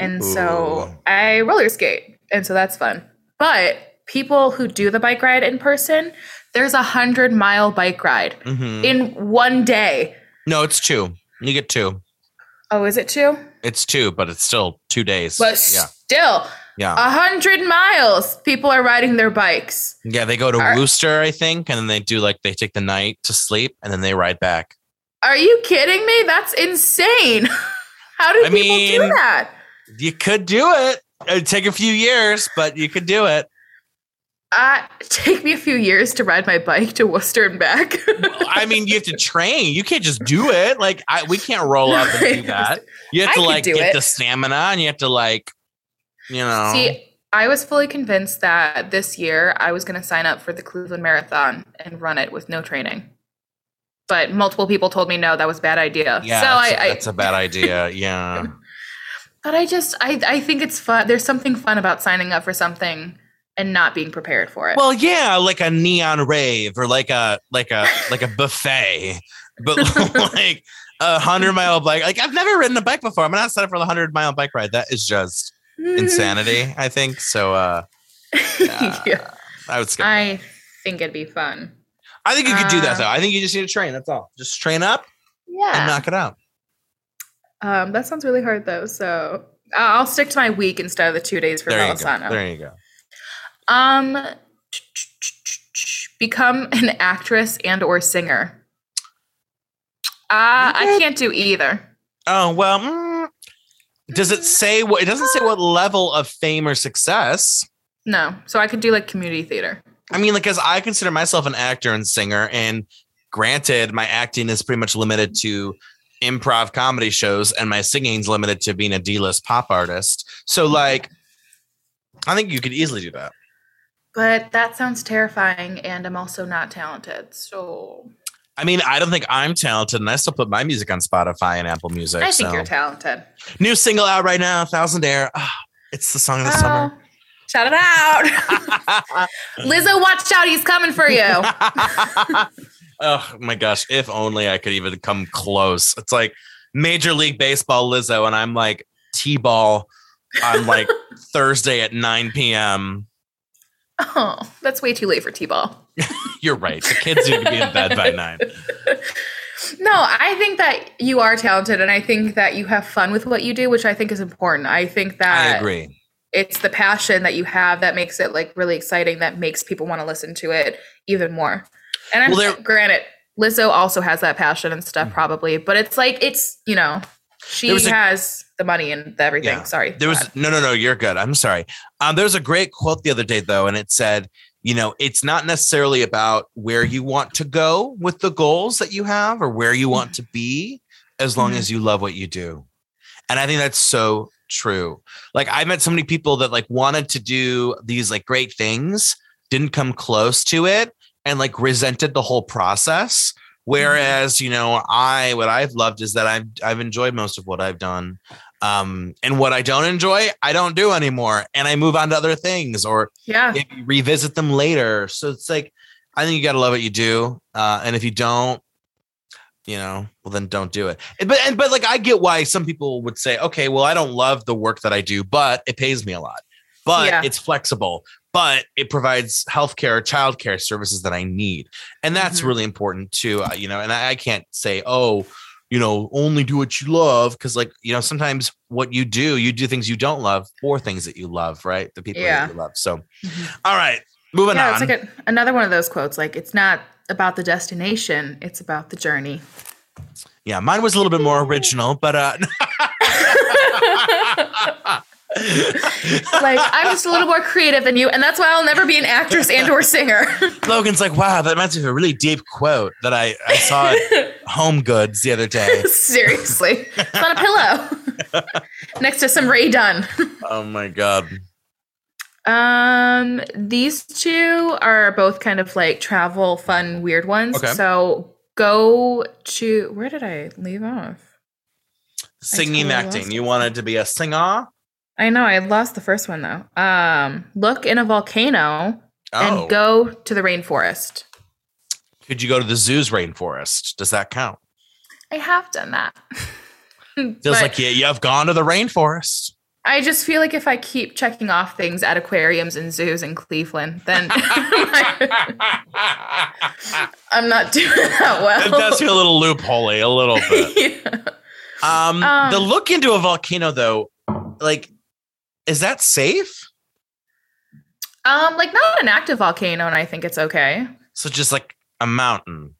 And so I roller skate. And so that's fun. But people who do the bike ride in person, there's a hundred mile bike ride Mhm. in one day. No, it's two. You get two. Oh, is it two? It's two, but it's still two days. But yeah, still, yeah, a hundred miles. People are riding their bikes. yeah. They go to Are- Wooster, I think, and then they do like they take the night to sleep, and then they ride back. Are you kidding me? That's insane. *laughs* How do I people do mean- that? You could do it. It'd take a few years, but you could do it. Uh, take me a few years to ride my bike to Wooster and back. *laughs* I mean, you have to train. You can't just do it. Like I, we can't roll up and do that. You have to like get it. the stamina, and you have to like, you know. See, I was fully convinced that this year I was going to sign up for the Cleveland Marathon and run it with no training. But multiple people told me no, that was a bad idea. yeah, so that's, I, I that's a bad idea. Yeah. *laughs* but I just I I think it's fun. There's something fun about signing up for something and not being prepared for it. Well, yeah, like a neon rave or like a like a like a *laughs* buffet, but *laughs* like a hundred mile bike. Like I've never ridden a bike before. I'm not set up for the hundred mile bike ride. That is just insanity. I think so. Uh, *laughs* yeah, yeah. I would skip. I, I think it'd be fun. I think you could do that uh, though. I think you just need to train. That's all. Just train up Yeah. and knock it out. Um, that sounds really hard though. So I'll stick to my week instead of the two days for There you go. There you go. Um, become an actress and or singer. Uh, I can't do either. Oh well. mm, does it say what? It doesn't say what level of fame or success. No, so I could do like community theater. I mean, like, as I consider myself an actor and singer, and granted, my acting is pretty much limited to improv comedy shows, and my singing's limited to being a D-list pop artist. So, like, I think you could easily do that. But that sounds terrifying, and I'm also not talented. So I mean, I don't think I'm talented, and I still put my music on Spotify and Apple Music. I think so. you're talented. New single out right now, Thousand Air. Ah, it's the song of the summer. Oh, shout it out. *laughs* Lizzo, watch out. He's coming for you. *laughs* oh my gosh! If only I could even come close. It's like Major League Baseball Lizzo, and I'm like T-ball on like *laughs* Thursday at 9 p.m. Oh, that's way too late for T-ball. *laughs* You're right. The kids need to be in bed by nine. *laughs* No, I think that you are talented and I think that you have fun with what you do, which I think is important. I think that I agree. it's the passion that you have that makes it like really exciting that makes people want to listen to it even more. And I'm Well, there- granted, Lizzo also has that passion and stuff Mhm. probably, but it's like it's, you know, she a- has the money and the everything. Yeah. Sorry. There was no, no, no. You're good. I'm sorry. Um, there was a great quote the other day though, and it said, you know, it's not necessarily about where you want to go with the goals that you have or where you want to be, as long Mhm. as you love what you do. And I think that's so true. Like I met so many people that like wanted to do these like great things, didn't come close to it, and like resented the whole process. Whereas, you know, I what I've loved is that I've I've enjoyed most of what I've done. Um, and what I don't enjoy, I don't do anymore. And I move on to other things or Yeah. maybe revisit them later. So it's like, I think you got to love what you do. Uh, and if you don't, you know, well, then don't do it. But, and, but like, I get why some people would say, okay, well, I don't love the work that I do, but it pays me a lot, but Yeah. it's flexible, but it provides healthcare, childcare services that I need. And that's Mhm. really important too. Uh, you know, and I, I can't say, oh, you know, only do what you love. Cause like, you know, sometimes what you do, you do things you don't love or things that you love, right? The people Yeah. that you love. So, Mhm. all right, moving Yeah, on. it's like a, another one of those quotes. Like it's not about the destination; it's about the journey. yeah, mine was a little bit more original, but uh *laughs* *laughs* *laughs* *laughs* like I'm just a little more creative than you, and that's why I'll never be an actress and/or singer. *laughs* Logan's like, wow, that reminds me of a really deep quote that I, I saw at *laughs* Home Goods the other day. Seriously, it's on a pillow next to some Rae Dunn. Oh my god. Um, these two are both kind of like travel, fun, weird ones. Okay. So go to where did I leave off? Singing totally acting. You wanted to be a singer? I know I lost the first one though. Um, look in a volcano Oh. and go to the rainforest. Could you go to the zoo's rainforest? Does that count? I have done that. *laughs* Feels like you, you have gone to the rainforest. I just feel like if I keep checking off things at aquariums and zoos in Cleveland, then *laughs* I'm not doing *laughs* that well. it does feel a little loopholey, a little bit. Yeah. Um, Um, the look into a volcano, though, like, is that safe? Um, like not an active volcano, and I think it's okay. So just like a mountain.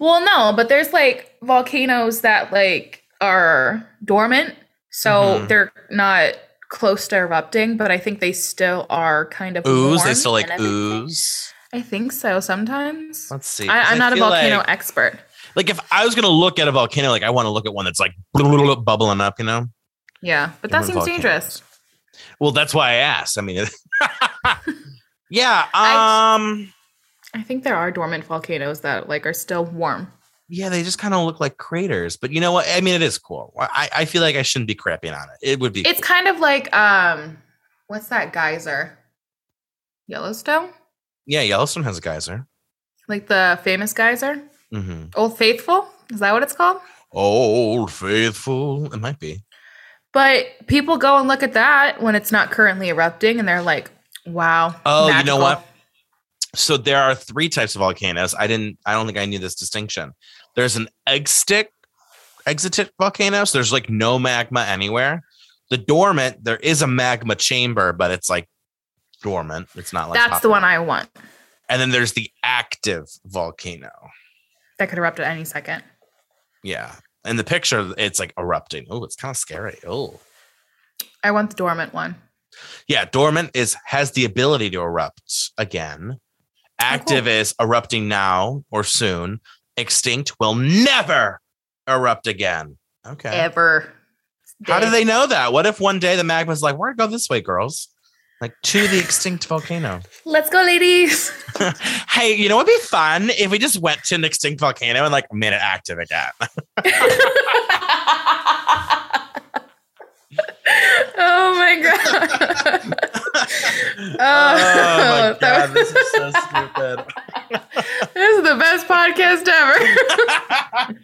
Well, no, but there's like volcanoes that like are dormant, so Mhm. they're not close to erupting, but I think they still are kind of Ooze, they still like ooze. I think so. Sometimes Let's see. I, I'm not a volcano Like, expert. like if I was gonna look at a volcano, like I want to look at one that's like *laughs* bubbling up, you know. Yeah, but that Different seems dangerous. Well, that's why I asked. I mean, *laughs* *laughs* yeah. I- Um. I think there are dormant volcanoes that like are still warm. Yeah, they just kind of look like craters, but you know what? I mean, it is cool. I, I feel like I shouldn't be crapping on it. It would be. It's kind of like um, what's that geyser? Yellowstone, yeah, Yellowstone has a geyser. like the famous geyser, hmm Old Faithful. Is that what it's called? Old faithful. It might be. But people go and look at that when it's not currently erupting, and they're like, "Wow!" Oh, you know what? So there are three types of volcanoes. I didn't. I don't think I knew this distinction. There's an egg stick, exotic volcano. So there's like no magma anywhere. The dormant, there is a magma chamber, but it's like dormant. It's not like That's the one I want. And then there's the active volcano. That could erupt at any second. Yeah. In the picture, it's like erupting. Oh, it's kind of scary. Oh. I want the dormant one. Yeah, dormant is has the ability to erupt again. Oh, Active is erupting now or soon. Extinct will never erupt again. Okay. Ever. How do they know that? What if one day the magma's like, we're gonna go this way, girls? Like to the extinct volcano. Let's go, ladies. *laughs* hey, you know what'd be fun if we just went to an extinct volcano and like made it active again? *laughs* oh my god. *laughs* Oh, oh my god, this is so stupid. this is the best podcast ever.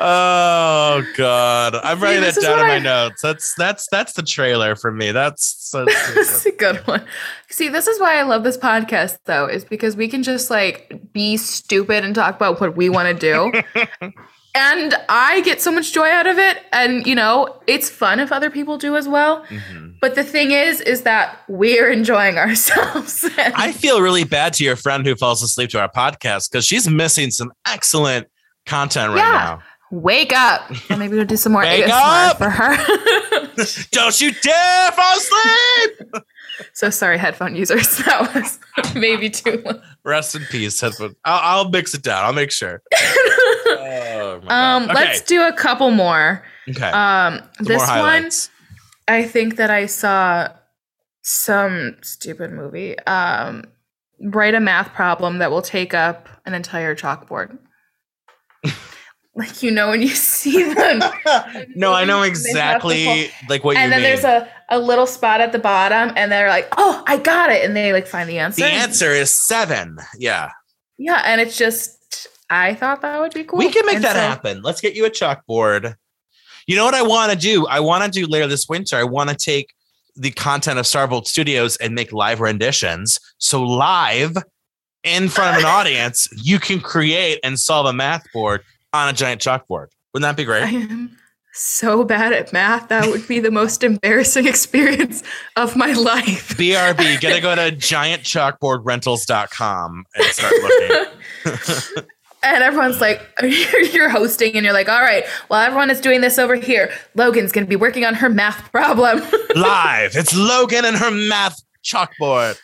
Oh god, I'm writing this that down in my I- notes. That's that's that's the trailer for me. That's *laughs* this a good one. See, this is why I love this podcast though, is because we can just like be stupid and talk about what we want to do. *laughs* and I get so much joy out of it. And you know, it's fun if other people do as well. Mhm. But the thing is, is that we're enjoying *laughs* ourselves. I feel really bad to your friend who falls asleep to our podcast because she's missing some excellent content right Yeah. now. wake up. And maybe we'll do some more Wake ASMR up! for her. *laughs* Don't you dare fall asleep! *laughs* So sorry, headphone users. *laughs* That was maybe too long. Rest in peace, headphone. I'll, I'll mix it down. I'll make sure. Oh, my God. Um, let's do a couple more. okay. Um, Some this more one. I think that I saw some stupid movie. Um, write a math problem that will take up an entire chalkboard. *laughs* like you know when you see them, *laughs* no, I know They have to exactly like what and then mean. there's a, a little spot at the bottom, and they're like, "Oh, I got it," and they like find the answer. the answer is seven. Yeah. yeah, and it's just I thought that would be cool. We can make And that so- happen. Let's get you a chalkboard. You know what I want to do? I want to do later this winter. I want to take the content of Starvolt Studios and make live renditions. So live in front of an audience, you can create and solve a math board on a giant chalkboard. Wouldn't that be great? I am so bad at math. That would be the most embarrassing *laughs* experience of my life. BRB, gotta go to giantchalkboardrentals.com and start looking. *laughs* And everyone's like, *laughs* you're hosting, and you're like, all right, well, everyone is doing this over here. Logan's to be working on her math problem. live. It's Logan and her math chalkboard.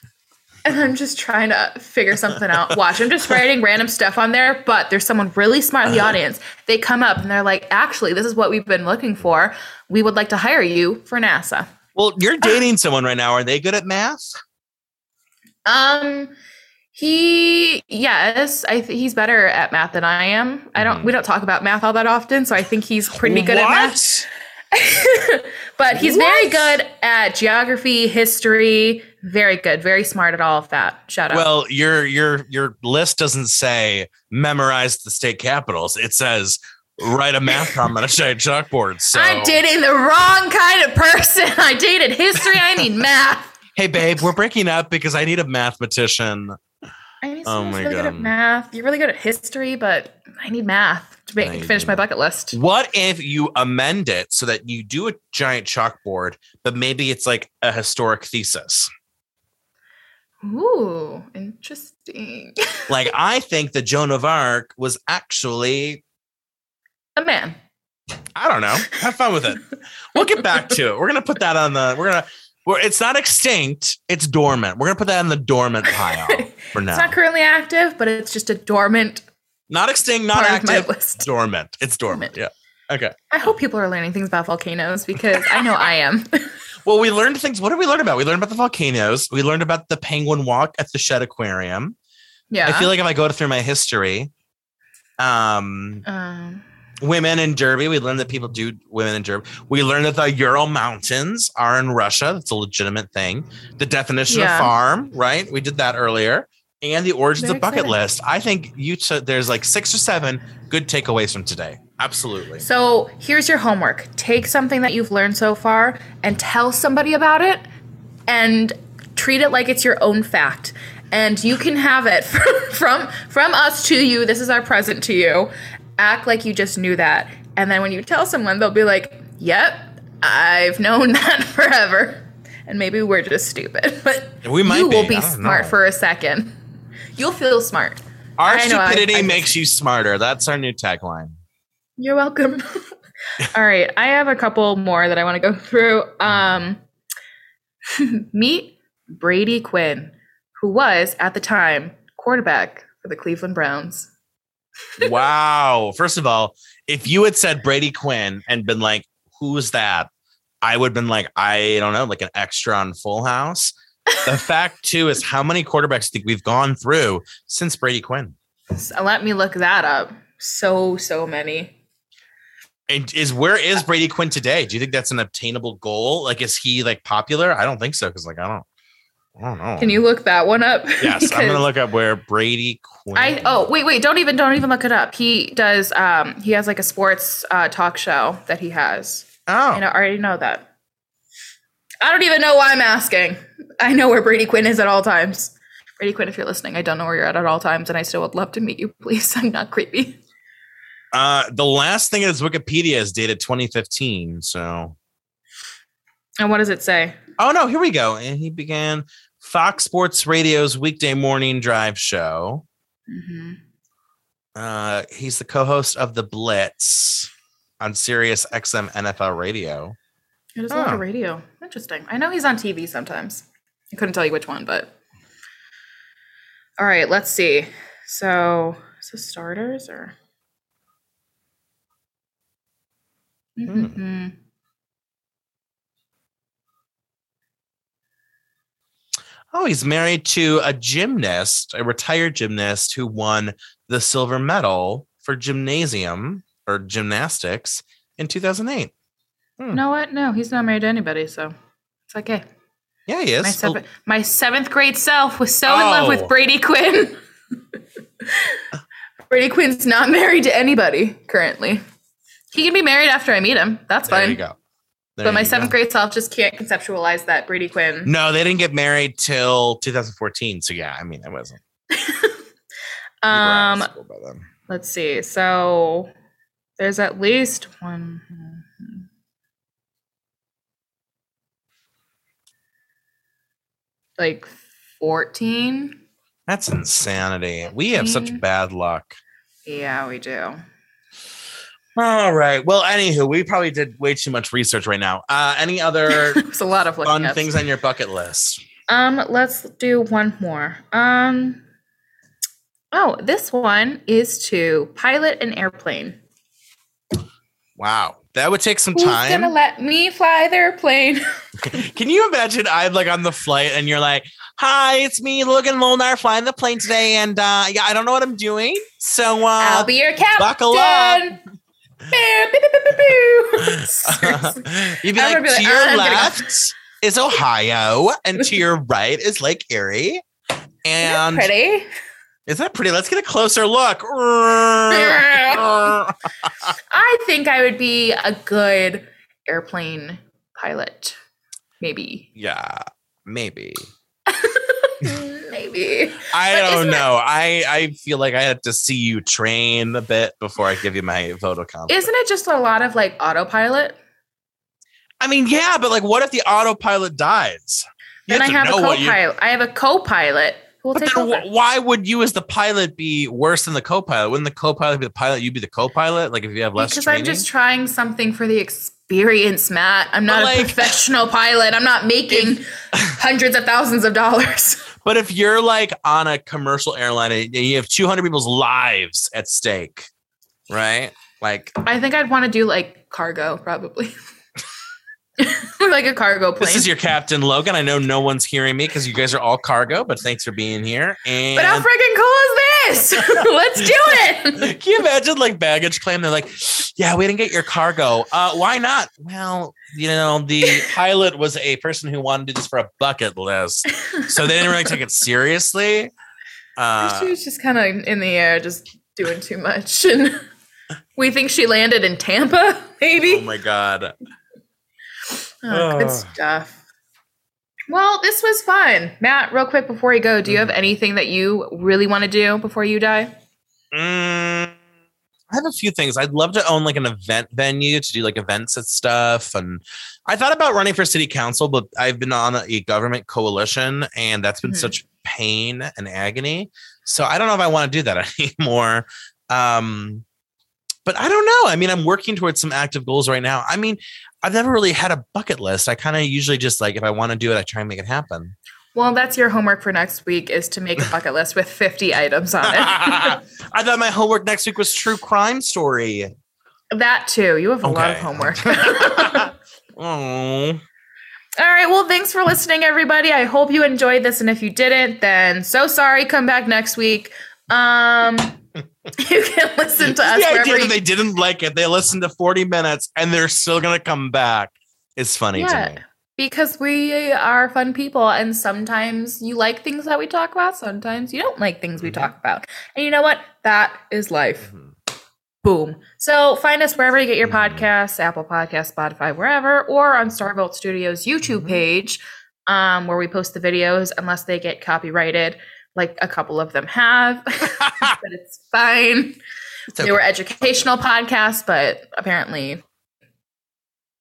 And I'm just trying to figure something out. Watch, I'm just writing random stuff on there, but there's someone really smart in the audience. They come up and they're like, actually, this is what we've been looking for. We would like to hire you for NASA. Well, you're dating someone right now. Are they good at math? Um, he yes, I think he's better at math than I am. I don't. We don't talk about math all that often, so I think he's pretty good at math. *laughs* but he's very good at geography, history. Very good, very smart at all of that. Shout out. Well, your your your list doesn't say memorize the state capitals. It says write a math problem on a giant chalkboard. *laughs* So I'm dating the wrong kind of person. *laughs* I dated history. I need math. *laughs* hey babe, we're breaking up because I need a mathematician. I need Oh my really good God. at math. You're really good at history, but I need math to make, I finish do. my bucket list. What if you amend it so that you do a giant chalkboard, but maybe it's like a historic thesis? Ooh, interesting. *laughs* Like I think that Joan of Arc was actually a man. I don't know. Have fun with it. *laughs* We'll get back to it. We're gonna put that on the. We're gonna. We're, it's not extinct. It's dormant. We're gonna put that in the dormant pile *laughs* for now. It's not currently active, but it's just a dormant Not extinct. Not part of my active. Dormant. It's dormant. Yeah. Okay. I hope people are learning things about volcanoes because I know I am. Well, we learned things. What did we learn about? We learned about the volcanoes. We learned about the penguin walk at the Shedd Aquarium. yeah. I feel like if I go through my history, um, um, women in Derby. We learned that people do women in Derby. We learned that the Ural Mountains are in Russia. That's a legitimate thing. The definition Yeah. of farm, right? We did that earlier. And the origins Very of bucket exciting. list. I think you took there's like six or seven good takeaways from today. Absolutely. so here's your homework take something that you've learned so far and tell somebody about it and treat it like it's your own fact. And you can have it *laughs* from, from from us to you. This is our present to you. Act like you just knew that. And then when you tell someone, they'll be like, "Yep, I've known *laughs* that forever." And maybe we're just stupid, *laughs* but We might you will be. be smart know. for a second. You'll feel smart. Our I know, I- stupidity I- makes you smarter. That's our new tagline. You're welcome. *laughs* All right, I have a couple more that I want to go through. Um, *laughs* meet Brady Quinn, who was at the time quarterback for the Cleveland Browns. *laughs* wow. First of all, if you had said Brady Quinn and been like, who's that? I would have been like, I don't know, like an extra on Full House. The fact too is how many quarterbacks think we've gone through since Brady Quinn? So let me look that up. So so many. And is where is Brady Quinn today? Do you think that's an obtainable goal? Like, is he like popular? I don't think so. Cause like, I don't, I don't know. Can you look that one up? *laughs* Yes, I'm gonna look up where Brady Quinn. I oh wait wait don't even don't even look it up. He does um he has like a sports uh, talk show that he has. oh, And I already know that. I don't even know why I'm asking. I know where Brady Quinn is at all times. Brady Quinn, if you're listening, I don't know where you're at at all times, and I still would love to meet you. *laughs* Please, I'm not creepy. Uh, the last thing is Wikipedia is dated 2015. So, And what does it say? oh no, here we go. And he began Fox Sports Radio's weekday morning drive show. hmm Uh, he's the co-host of the Blitz on Sirius XM NFL Radio. It is a lot Oh. of radio. Interesting. I know he's on TV sometimes. I couldn't tell you which one, but all right, let's see. So, so starters or? Hmm. Mhm. Oh, he's married to a gymnast, a retired gymnast who won the silver medal for gymnasium or gymnastics in 2008. You know what? No, he's not married to anybody, so it's okay. Yeah, he is. My, seven, my seventh grade self was so in love Oh. with Brady Quinn. *laughs* Brady Quinn's not married to anybody currently. He can be married after I meet him. That's there fine. you go. There But my seventh go. grade self just can't conceptualize that Brady Quinn. No, they didn't get married till 2014. So yeah, I mean, it wasn't. *laughs* you were out of Um, let's see. So there's at least one. Like 14? That's insanity. We have such bad luck. Yeah, we do. All right. Well, anywho, we probably did way too much research right now. Uh, any other *laughs* It's a lot of fun up. things on your bucket list? Um, let's do one more. Um, oh, this one is to pilot an airplane. Wow, that would take some Who's time. gonna let me fly their plane? *laughs* *laughs* Can you imagine? I'm like on the flight, and you're like, "Hi, it's me, Logan Molnar, flying the plane today, and uh, yeah, I don't know what I'm doing, so uh, I'll be your captain. buckle up." *laughs* You'd be like, gonna like, your oh, "I'm gonna go." left is Ohio, and to your *laughs* right is Lake Erie. Isn't And pretty. is that pretty? Let's get a closer look. *laughs* I think I would be a good airplane pilot. Maybe. yeah, maybe. Maybe. I But don't isn't it- know. I I feel like I had to see you train a bit before I give you my vote of confidence. Isn't it just a lot of like autopilot? I mean, yeah, but like, what if the autopilot dies? You Then I have a know what you- co-pilot. I have a co-pilot who will But take then over. why would you, as the pilot, be worse than the co-pilot? Wouldn't the co-pilot be the pilot? You'd be the co-pilot. Like if you have less because training. I'm just trying something for the experience, Matt. I'm not But, a professional pilot. I'm not making *laughs* hundreds of thousands of dollars. But if you're like on a commercial airline and you have 200 people's lives at stake, right? Like I think I'd want to do like cargo, probably. *laughs* *laughs* like a cargo plane. this is your captain Logan. I know no one's hearing me because you guys are all cargo, but thanks for being here. And but how freaking cool is this? *laughs* Let's do it. *laughs* Can you imagine like baggage claim? They're like, yeah, we didn't get your cargo. Uh, why not? Well, you know, the pilot was a person who wanted to do this for a bucket list. So they didn't really take it seriously. Uh, she was just kind of in the air, just doing too much. And we think she landed in Tampa, maybe. oh my God. Oh, good stuff. Well, this was fun. Matt, real quick before you go, do you have anything that you really want to do before you die? Mm, I have a few things. I'd love to own like an event venue to do like events and stuff. And I thought about running for city council, but I've been on a government coalition and that's been Mhm. such pain and agony. So I don't know if I want to do that *laughs* anymore. Um, but I don't know. I mean, I'm working towards some active goals right now. I mean, I've never really had a bucket list. I kind of usually just like if I want to do it, I try and make it happen. Well, that's your homework for next week is to make a bucket list with 50 items on it. *laughs* I thought my homework next week was true crime story. that too. You have a lot of homework. *laughs* *laughs* oh. All right. Well, thanks for listening, everybody. I hope you enjoyed this. And if you didn't, then so sorry. Come back next week. Um, *laughs* you can listen to us the idea that you they didn't like it, they listened to 40 minutes and they're still gonna come back. It's funny Yeah. to me. because we are fun people and sometimes you like things that we talk about sometimes you don't like things we Mhm. talk about and you know what that is life Mhm. boom so find us wherever you get your Mhm. podcasts apple Podcasts, spotify wherever or on starvolt studios youtube Mhm. page um, where we post the videos unless they get copyrighted like a couple of them have *laughs* but it's fine It's they were educational podcasts but apparently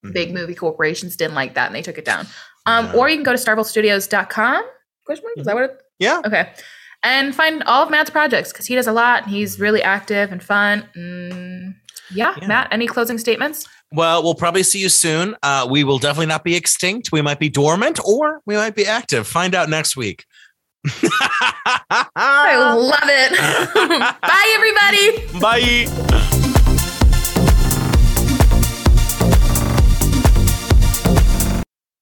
Mhm. big movie corporations didn't like that and they took it down. Um, Yeah. Or you can go to starvoltstudios.com. Question mark? Is that what it? Yeah. Okay. And find all of Matt's projects because he does a lot and he's really active and fun. Mm, yeah. Yeah. Matt, any closing statements? Well, we'll probably see you soon. Uh, we will definitely not be extinct. We might be dormant or we might be active. Find out next week. I love it. *laughs* Bye, everybody. Bye.